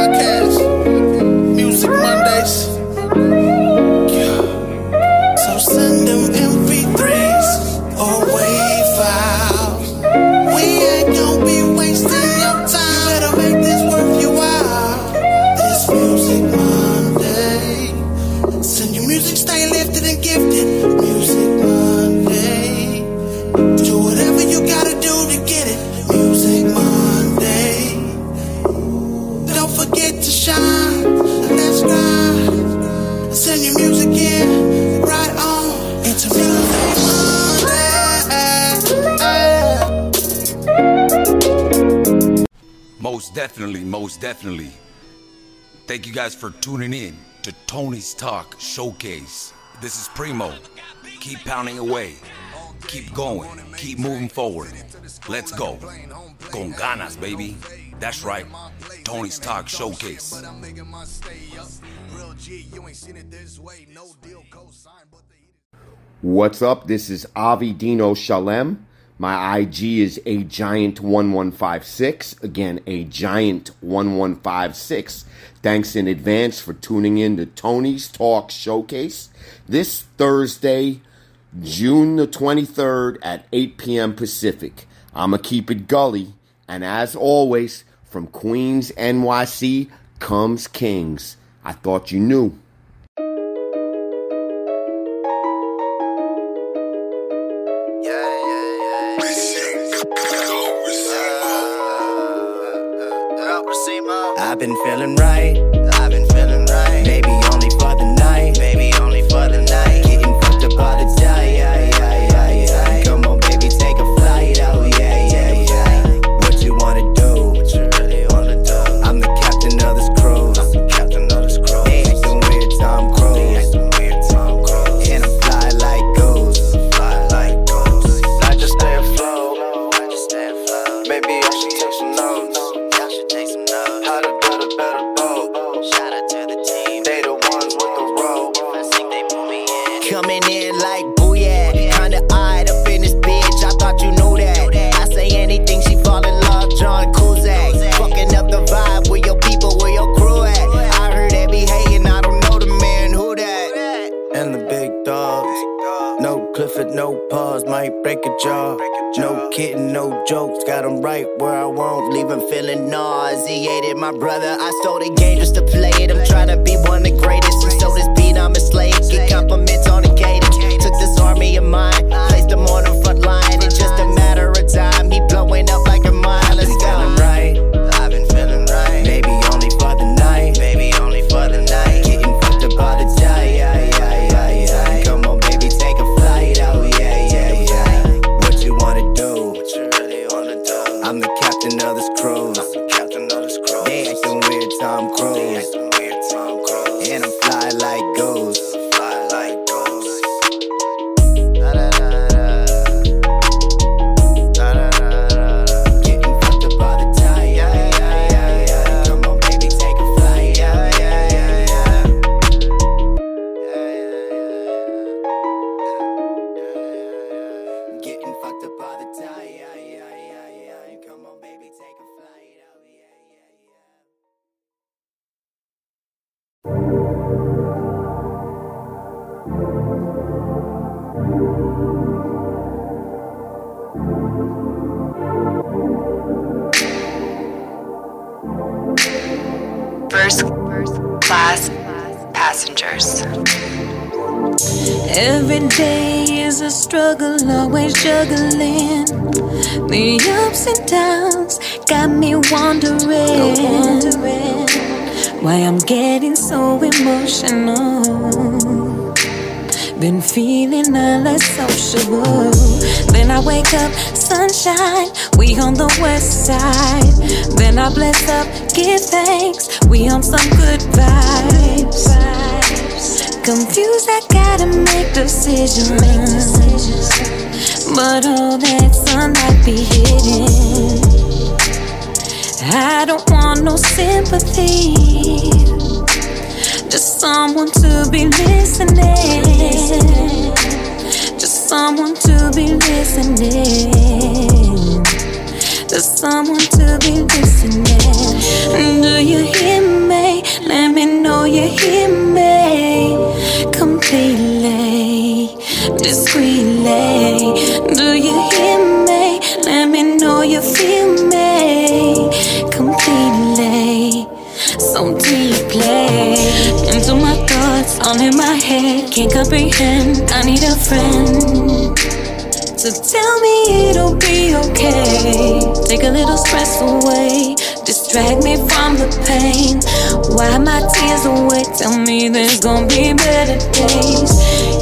podcast. definitely, most definitely. Thank you guys for tuning in to Tony's Talk Showcase. This is Primo. Keep pounding away. Keep going. Keep moving forward. Let's go. Con ganas, baby. That's right. Tony's Talk Showcase. What's up? This is Avi Dino Shalem my IG is a giant 1156. Again, a giant 1156. Thanks in advance for tuning in to Tony's Talk Showcase this Thursday, June the 23rd at 8 p.m. Pacific. I'ma keep it gully, and as always, from Queens, NYC comes Kings. I thought you knew. right where I won't leave him feeling nauseated. My brother, I stole the game just to play it. I'm trying to be one to First class passengers. Every day is a struggle, always juggling. The ups and downs got me wondering, wondering why I'm getting so emotional. Been feeling all sociable. Then I wake up, sunshine, we on the west side. Then I bless up, give thanks, we on some good vibes. Confused, I gotta make decisions. But all that sunlight be hidden. I don't want no sympathy, just someone to be listening someone to be listening. There's someone to be listening. Do you hear me? Let me know you hear me completely, discreetly. Do you hear? All in my head, can't comprehend. I need a friend. So tell me it'll be okay. Take a little stress away. Distract me from the pain. Why my tears away? Tell me there's gonna be better days.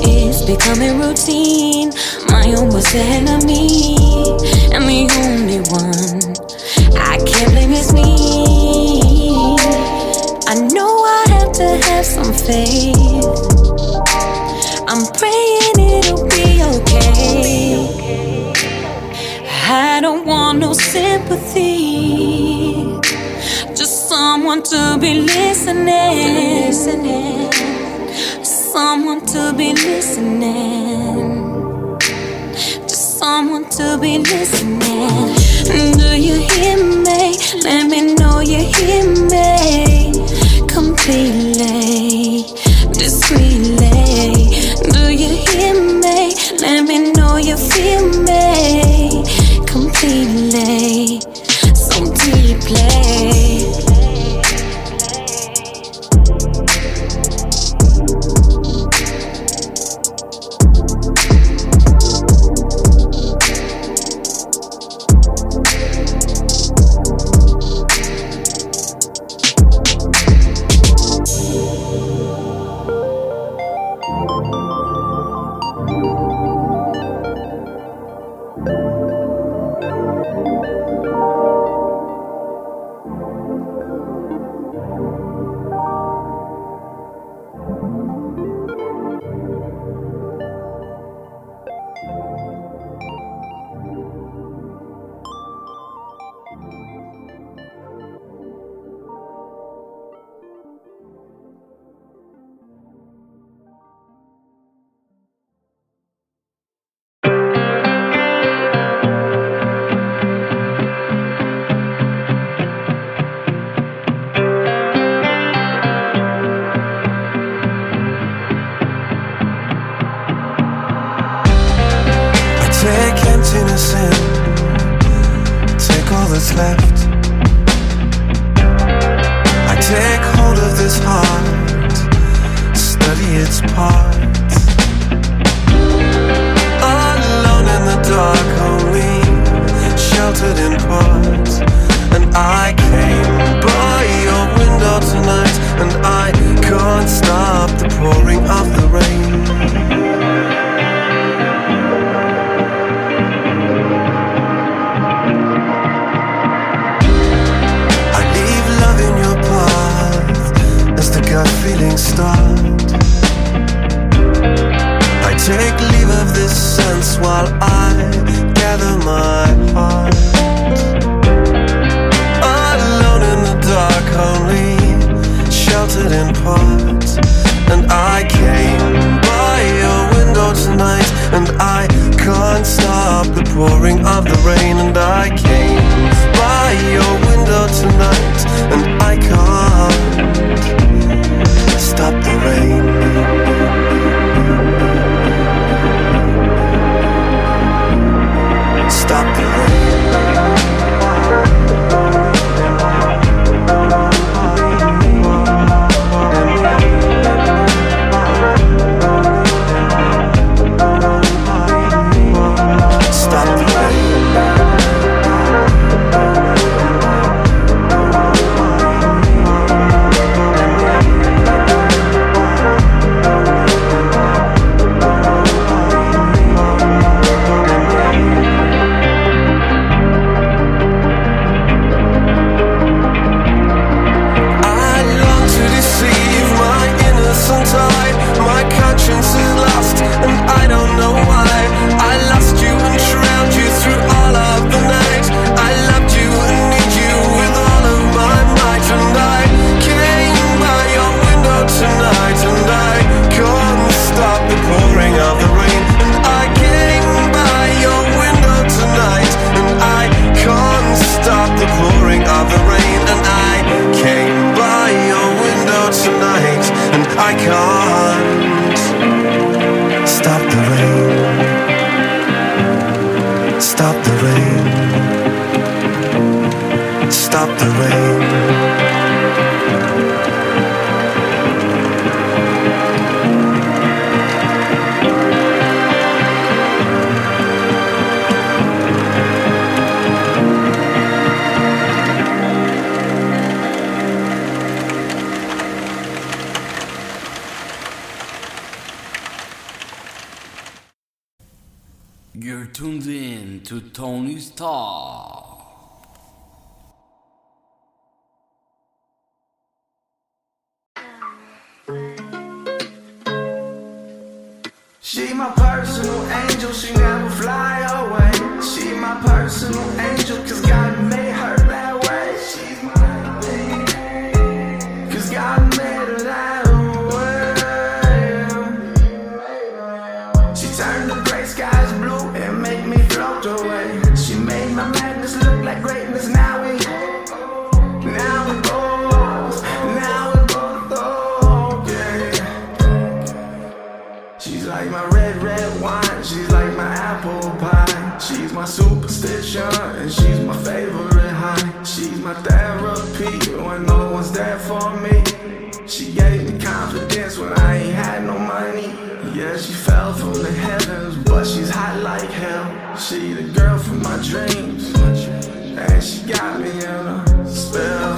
It's becoming routine. My own worst enemy. And the only one I can't blame is me. I know have some faith. I'm praying it'll be okay. I don't want no sympathy, just someone to be listening. Someone to be listening. Just someone to be listening. Do you hear me? Let me know you hear me completely, discreetly. Do you hear me? Let me know you feel me completely, so deeply. for me. She gave me confidence when I ain't had no money. Yeah, she fell from the heavens, but she's hot like hell. She the girl from my dreams, and she got me in a spell.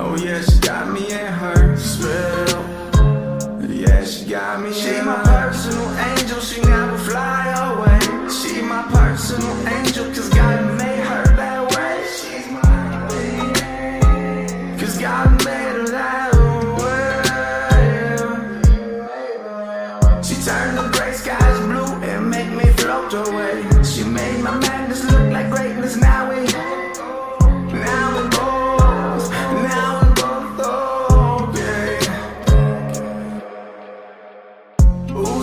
Oh yeah, she got me in her spell. Yeah, she got me. She my personal angel. She never fly away. She my personal angel.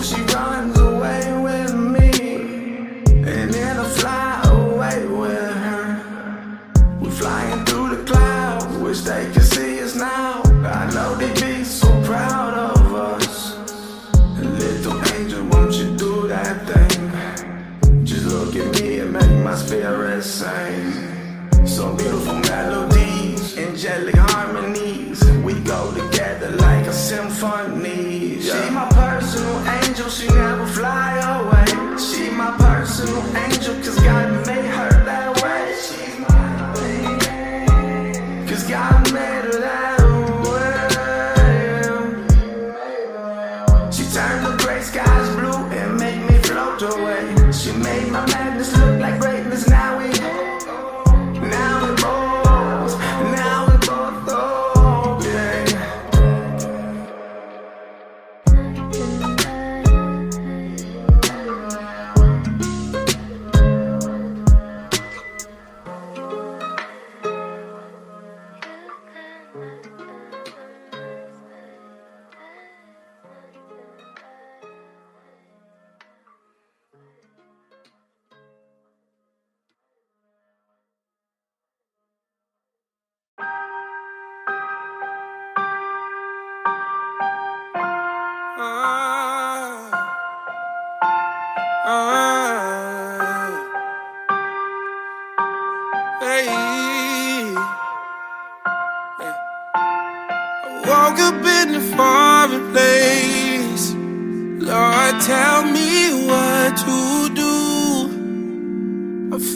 she runs.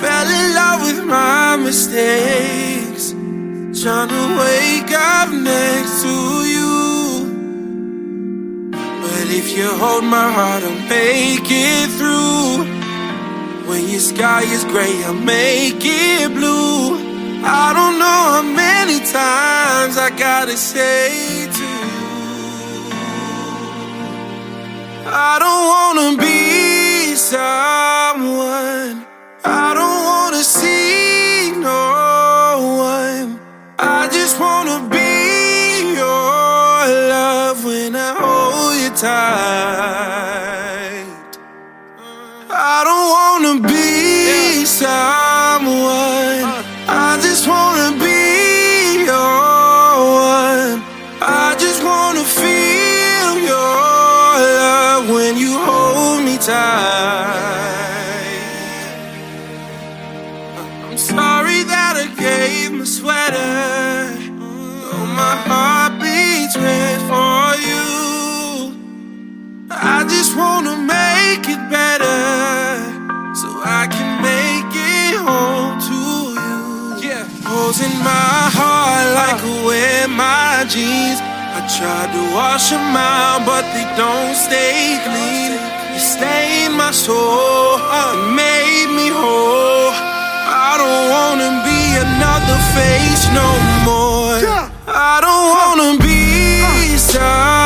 Fell in love with my mistakes. Trying to wake up next to you. But if you hold my heart, I'll make it through. When your sky is gray, I'll make it blue. I don't know how many times I gotta say to you, I don't wanna be someone tight. I don't wanna be someone. Uh. I just wanna be your one. I just wanna feel your love when you hold me tight. I'm sorry that I gave my sweater. Though my heart beats red for you just wanna make it better so I can make it home to you. Yeah. Holes in my heart like I uh-huh. wear my jeans. I tried to wash them out, but they don't stay clean. You stained my soul, and made me whole. I don't wanna be another face no more. I don't wanna be uh. sad.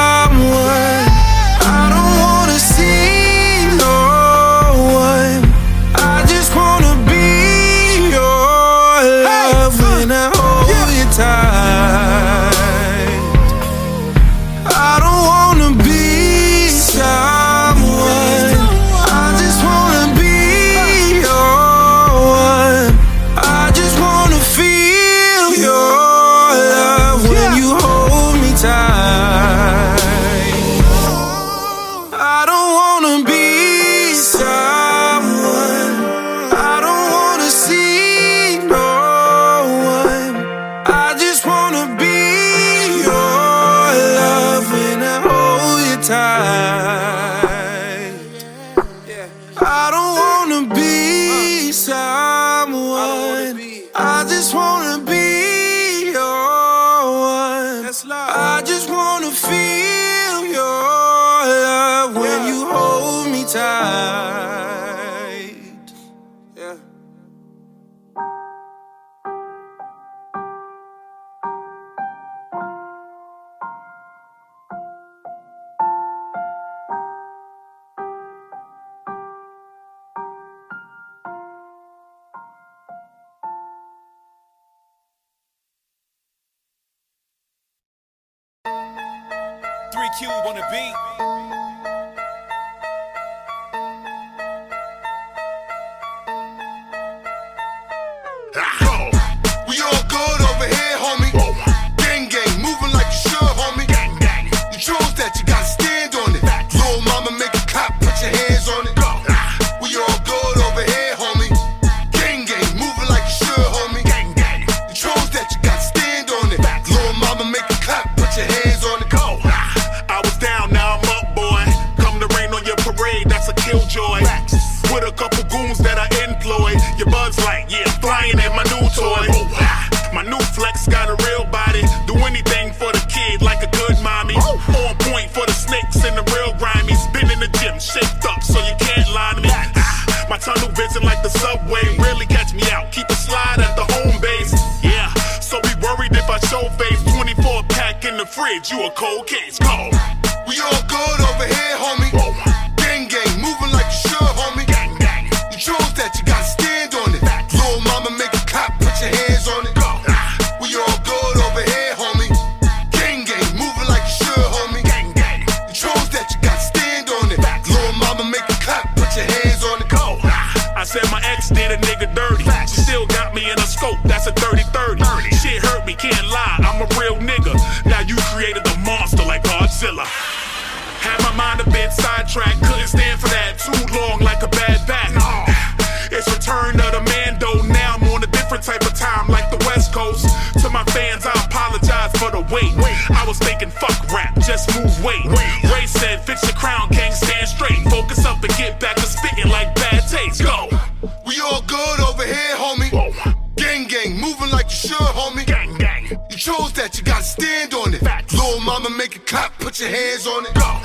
go.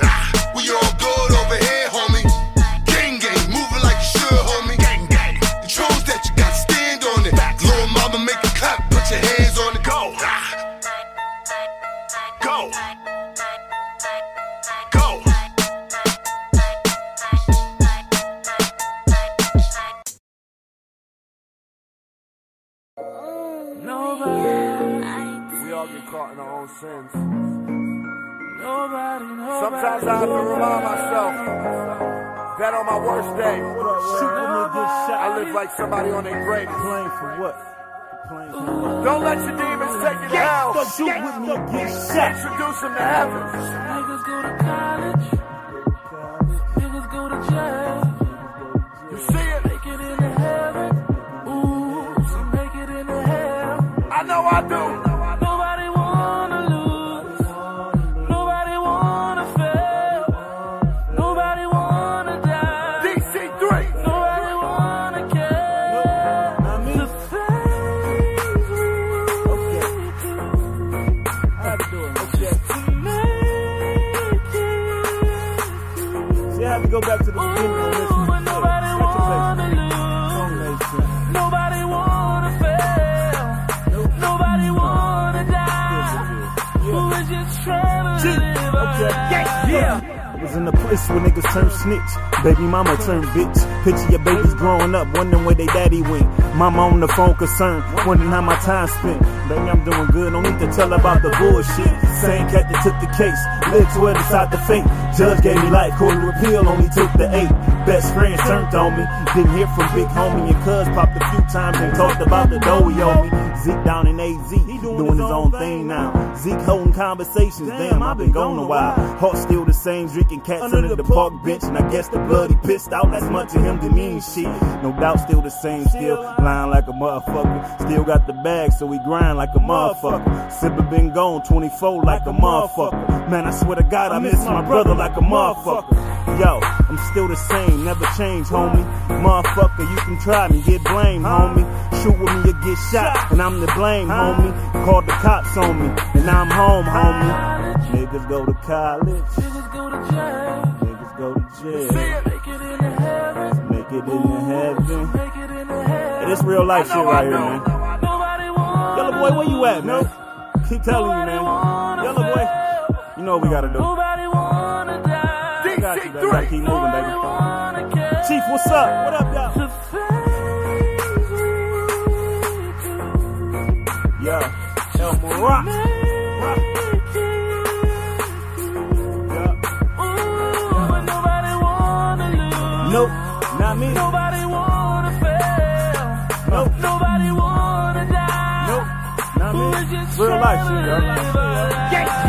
We all good over here. first day. I live like somebody on their grave. Playing for what? Don't let your demons take you down. Shoot with me, get shot. Introduce them to heaven. Niggas go to college. I was in a place where niggas turn snitch. Baby mama turn bitch. Picture your babies growing up, wondering where they daddy went. Mama on the phone concerned, wondering how my time spent. Baby, I'm doing good, don't need to tell about the bullshit. Same cat that took the case, lived to it decide the fate. Judge gave me life, court of appeal only took the eight. Best friends turned on me, didn't hear from Big Homie and Cuz popped a few times and talked about the dough he owed me. Zeke down in AZ, doing his own thing now. Zeke holding conversations, damn, I've been gone a while. Heart still the same, drinking cats under the park bench, and I guess the blood he pissed out, that's much of him to mean shit. No doubt, still the same, still lying like a motherfucker. Still got the bag, so we grind like a motherfucker. Sipper been gone 24 like a motherfucker. Man, I swear to God, I miss my brother like a motherfucker. Yo, I'm still the same, never change, homie. Motherfucker, you can try me, get blamed, homie. Shoot with me, you get shot, and I'm the blame, homie. Called the cops on me, and I'm home, homie. Niggas go to college, Niggas go to jail. niggas go to jail. Make it into heaven. Make it into heaven. Make it into heaven. This real life shit right here, man. Yellow boy, where you at, man? Keep telling you, man. Yellow boy, you know what we gotta do. Got you, baby. Keep moving, baby. Chief, what's up? What up, y'all? Yeah, El Morat. Nope, not me. Nobody wanna fail. Nope. Nobody wanna die. Nope, not me. Real life shit, yo. live.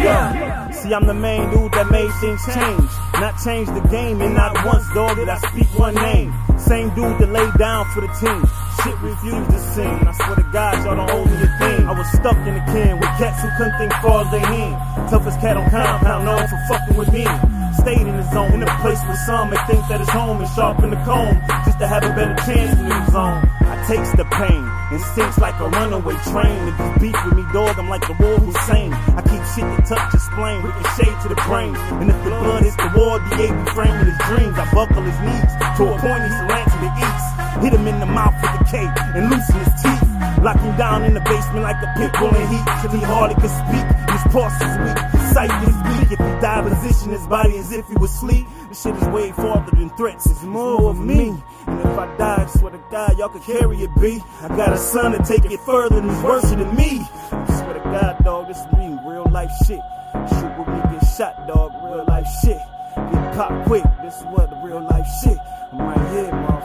Yeah. See, I'm the main dude that made things change. Not change the game, and not once, dog, did I speak one name. Same dude that laid down for the team. Shit refused to sing. I swear to God, y'all don't owe me a thing. I was stuck in a can with cats who couldn't think far as they hand. Toughest cat on compound, known for fucking with me. Stayed in the zone, in a place where some may think that it's home and sharpen the comb just to have a better chance in the zone. I takes the pain, instincts like a runaway train. If you beef with me, dog, I'm like the war Hussein. I keep shit to touch his spleen, ricochet to the brain. And if the blood hits the wall, the be framing his dreams. I buckle his knees to a point he's to the east. Hit him in the mouth with a K and loosen his teeth. Lock him down in the basement like a pit bull in heat till he hardly can speak. His pulse is weak, his sight is weak. If he die, position his body as if he was asleep. This shit is way farther than threats. It's more of me. And if I die, I swear to God, y'all can carry it, B. I got a son to take it further and he's worse than me. I swear to God, dog, this is me, real life shit. Shoot with me, get shot, dog, real life shit. Get popped quick, this is what the real life shit. I'm right here, motherfucker,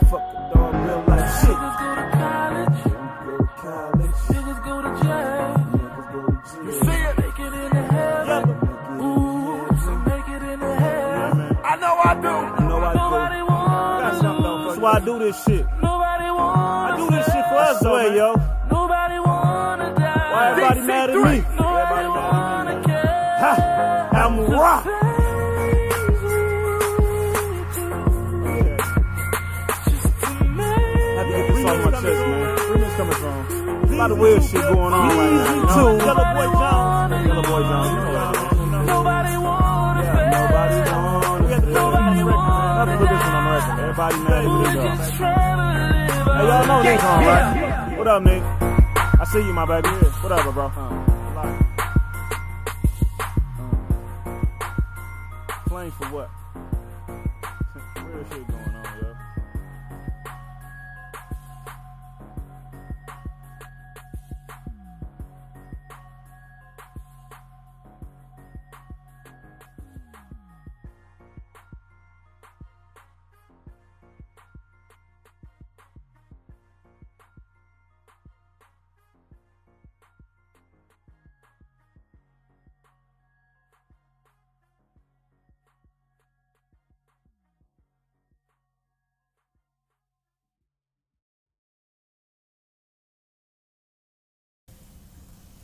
this shit. Nobody wanna I do this shit for us, though, man. yo. Nobody wanna die. Why everybody mad at me? Nobody wanna care. Ha! I'm rock. Had to get this off my chest, man. Where this coming from? A lot of weird shit going on right now. You know? Everybody mad at We're me, though. just trying to live Hey, y'all know Nick on, right? What up, Nick? I see you, my baby. Whatever, bro.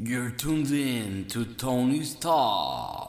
You're tuned in to Tony's Talk.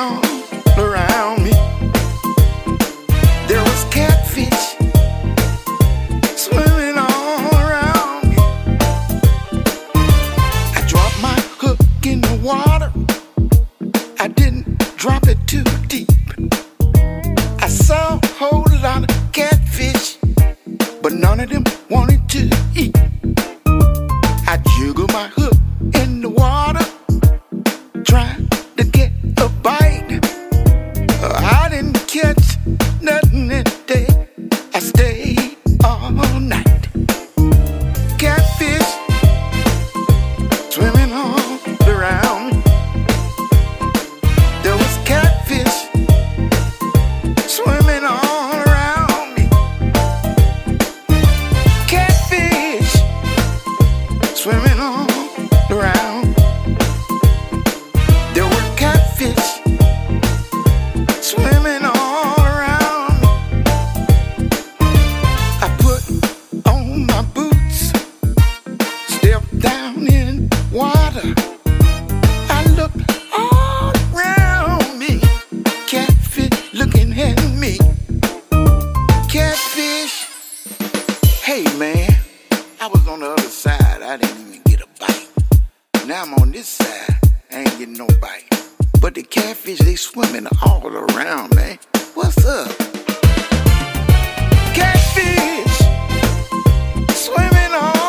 on. Hey man, I was on the other side, I didn't even get a bite. Now I'm on this side, I ain't getting no bite. But the catfish, they swimming all around, man. What's up? Catfish swimming all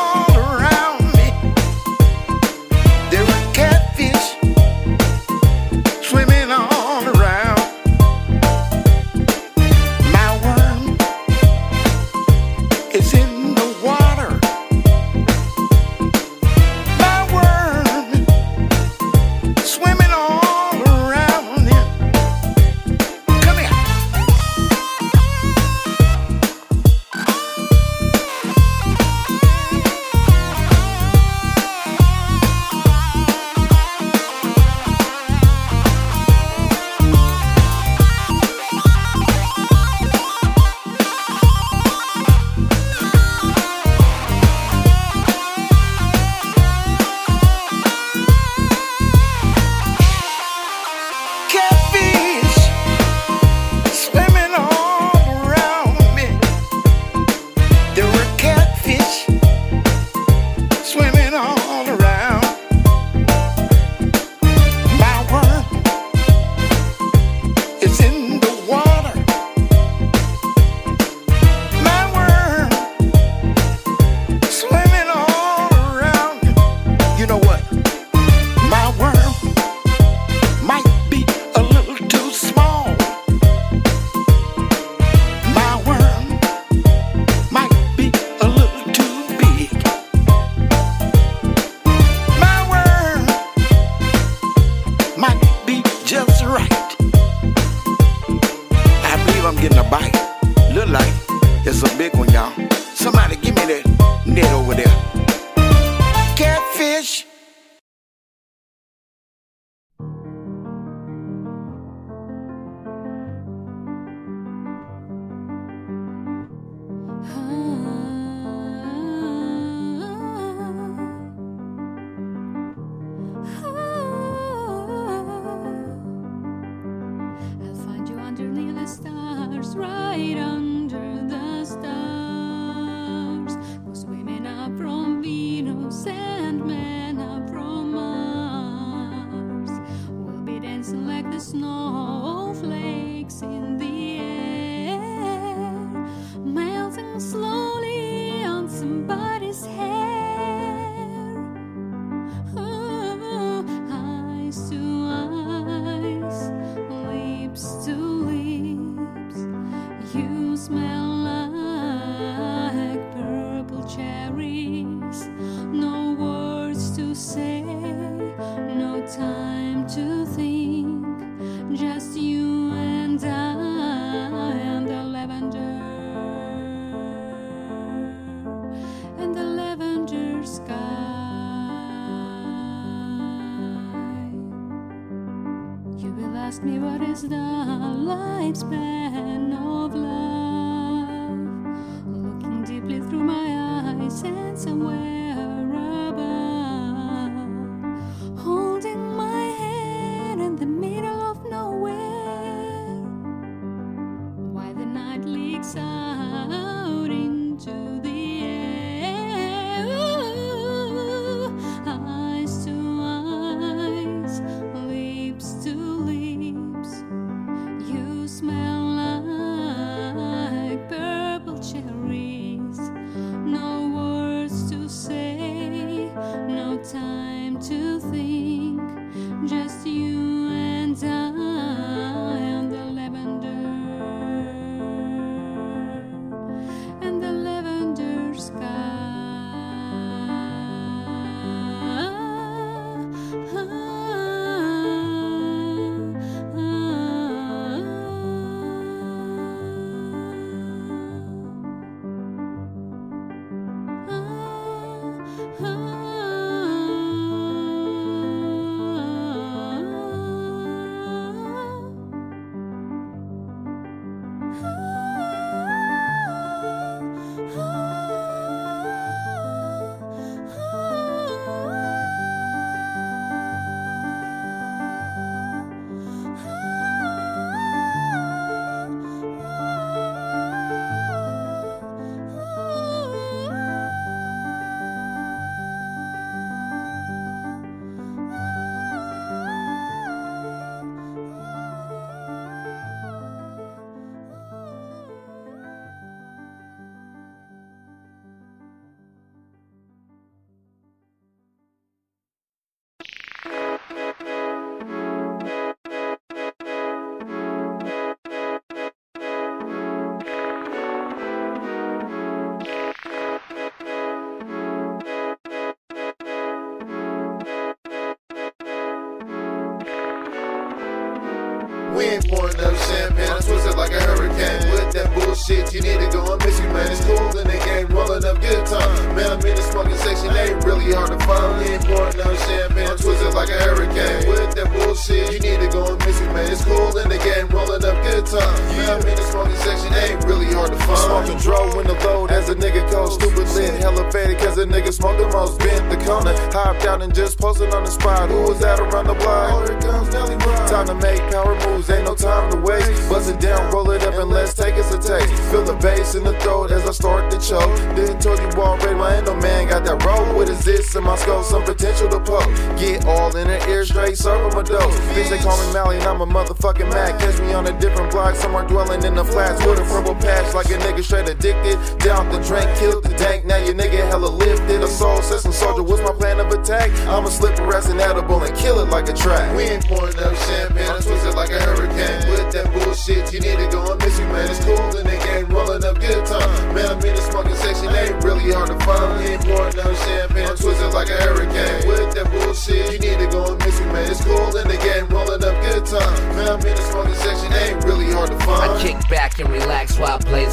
pouring up champagne. I twist it like a hurricane bullshit. You need to go and miss me, man. It's cool in the game, rolling up good time. Man, I'm in the smoking section, ain't really hard to find. We ain't pouring no champagne, I'm twisted like a hurricane. With that bullshit, you need to go and miss me, man. It's cool in the game, rolling up good time. Man, I'm in the smoking section, ain't really hard to find. Smoking dro in the load as a nigga cold, stupid lit, hella faded, cause a nigga smoked the most, bent the corner. Hopped out and just posted on the spot. Who was that around the block? Oh, here comes Nelli. Time to make power moves, ain't no time to waste. Buzz it down, roll it up, and let's take us a taste. Feel the bass in the throat as I start to choke. Didn't told you already, my endo man got that roll. What is this in my skull? Some potential to poke. Get all in the ear straight, serve my dough. Bitch, they call me Mally, and I'm a motherfucking Mac. Catch me on a different block, somewhere dwelling in the flats with a purple patch, like a nigga straight addicted. Down the drink, killed the dank. Now your nigga hella lifted. A soul system soldier, what's my plan of attack? I'ma slip a rest and edible and kill it like a track. We ain't pouring up champagne, I'm twisted like a hurricane. With that bullshit, you need to go and miss you, man. It's cool the game, rolling up good time. Man, I'm in the smoking section, ain't really hard to find. We ain't pouring up champagne, I'm like a hurricane. With that bullshit, you need to go and miss me, man. It's cool in the game, rolling up good time. Man, I'm in the smoking section, ain't really hard to find. I kick back and relax while I blaze.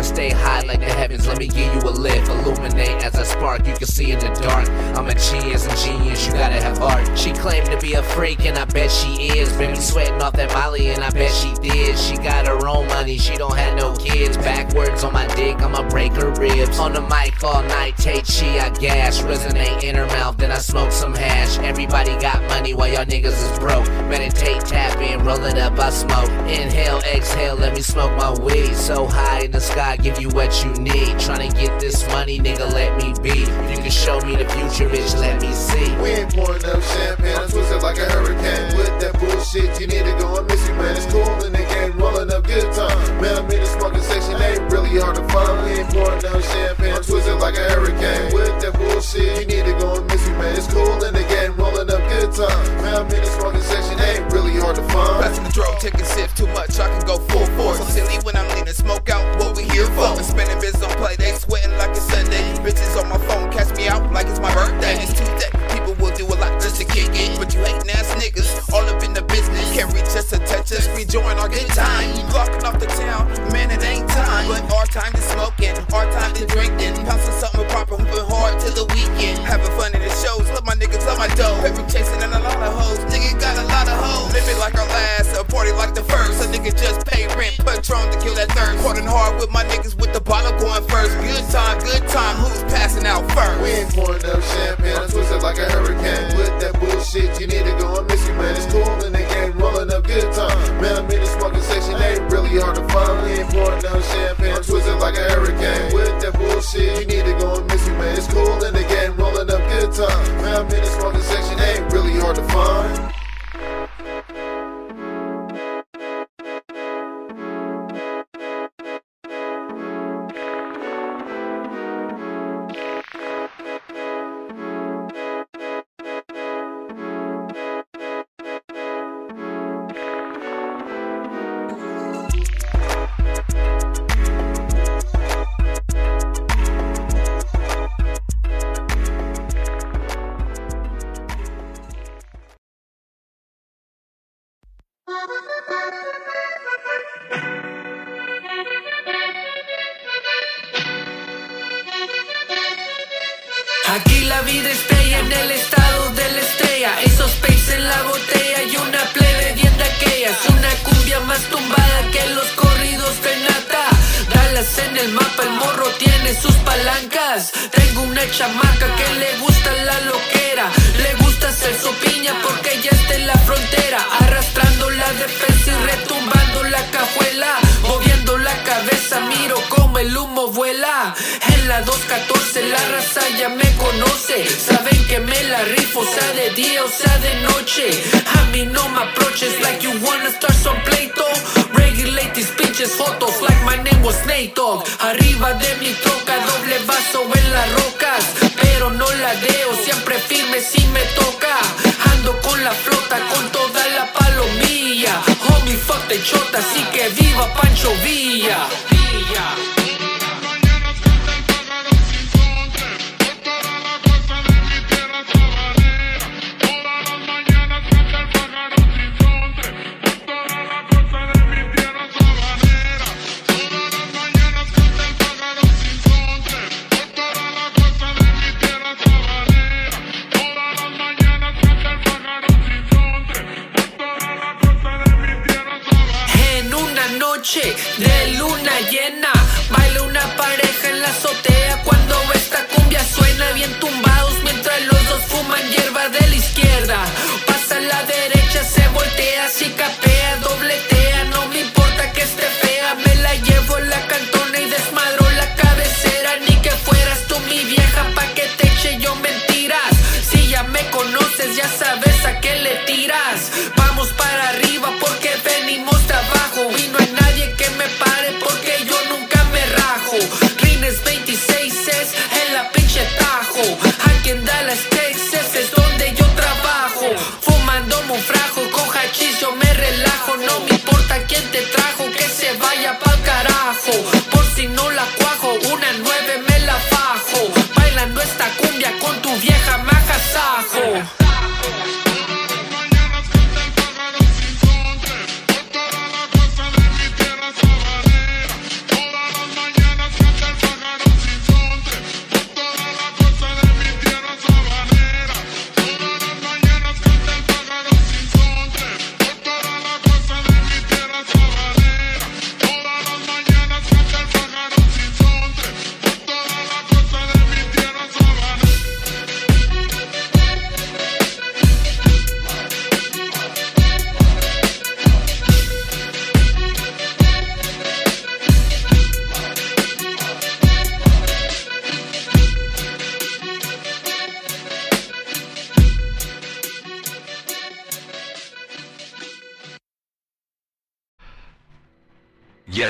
I stay high like the heavens, let me give you a lift. Illuminate as I spark, you can see in the dark. I'm a genius and genius, you gotta have art. She claimed to be a freak, and I bet she is. Been sweating off that Molly, and I bet she did. She got her own money, she don't have no kids. Backwards on my dick, I'ma break her ribs. On the mic all night, take she, I gas. Resonate in her mouth, then I smoke some hash. Everybody got money while y'all niggas is broke. Meditate, tap in, roll it up, I smoke. Inhale, exhale, let me smoke my weed. So high in the sky, give you what you need. Tryna get this money, nigga, let me be. If you can show me the future, bitch, let me see. We ain't pouring up champagne, I'm twisted like a hurricane. With that bullshit, you need to go and miss me, man. It's cool in the game, rolling up good time. Man, I'm in the smoking section, ain't really hard to find. We ain't pouring up champagne, I'm twisted like a hurricane. With that bullshit, you need to go and miss me, man. It's cool in the game, rolling up good time. Man, I'm in the section, ain't really hard to find. Passing the drove, taking sips too much, I can go full force. So silly when I'm leaning, smoke out what we here for. And spending biz on play, they sweating like it's Sunday. Bitches on my phone, catch me out like it's my birthday. It's Tuesday, people will do a lot just to kick it. But you hating ass niggas, all up in the business. Can't reach us to touch us, we join our good time. You blocking off the town, man, it ain't time. But our time to smoking, our time to drinking. Pouncing something proper, hooping hard till the weekend. Having fun in the shows, love my niggas love my dough. Every chasing and a lot of hoes, nigga got a lot of hoes. Living like our last, a party like the first. A nigga just pay rent, Patron to kill that thirst. Parting hard with my niggas with the bottle going first. Good time, good time, who's passing out first? We ain't pouring up champagne, I'm twisted like a hurricane. With that bullshit, you need to go and miss me, man. It's cool in the game, rolling up good time. Man, I'm in the smoking section, ain't really hard to find. We ain't pouring up champagne, I'm twisted like a hurricane. With that bullshit, you need to go and miss me, man. It's cool in the game, time. In the smoking section, ain't really hard to find. Tengo una chamaca que le gusta la loquera. Le gusta hacer su piña porque ya está en la frontera. Arrastrando la defensa y retumbando la cajuela. Moviendo la cabeza, miro como el humo vuela. En la 214 la raza ya me conoce. Saben que me la rifo, sea de día o sea de noche. A mí no me approaches like you wanna start some pleito. Regulate these bitches photos like my name was Nate Dogg. Arriba de mi troca, doble vaso en las rocas. Pero no la deo, siempre firme si me toca. Ando con la flota, con toda la palomilla. Homie, fuck the chota, así que viva Pancho. Villa. tumbados mientras los dos fuman hierba de la izquierda. Pasa a la derecha, se voltea, si capea, doble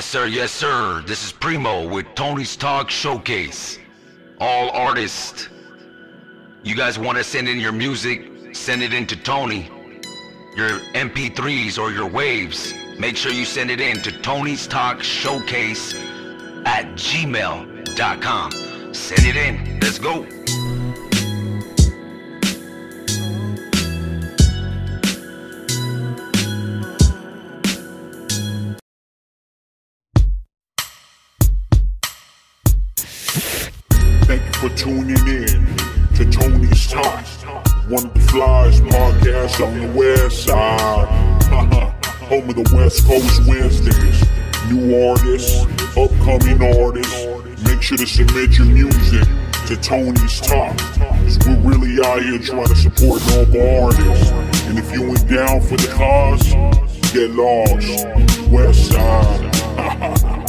sir, yes, sir. This is Primo with Tony's Talk Showcase. All artists. You guys want to send in your music? Send it in to Tony. Your MP3s or your waves. Make sure you send it in to Tony's Talk Showcase at gmail.com. Send it in. Let's go. West Coast Wednesdays. New artists, upcoming artists. Make sure to submit your music to Tony's Top. Cause we're really out here trying to support local artists. And if you ain't down for the cause, get lost. West side.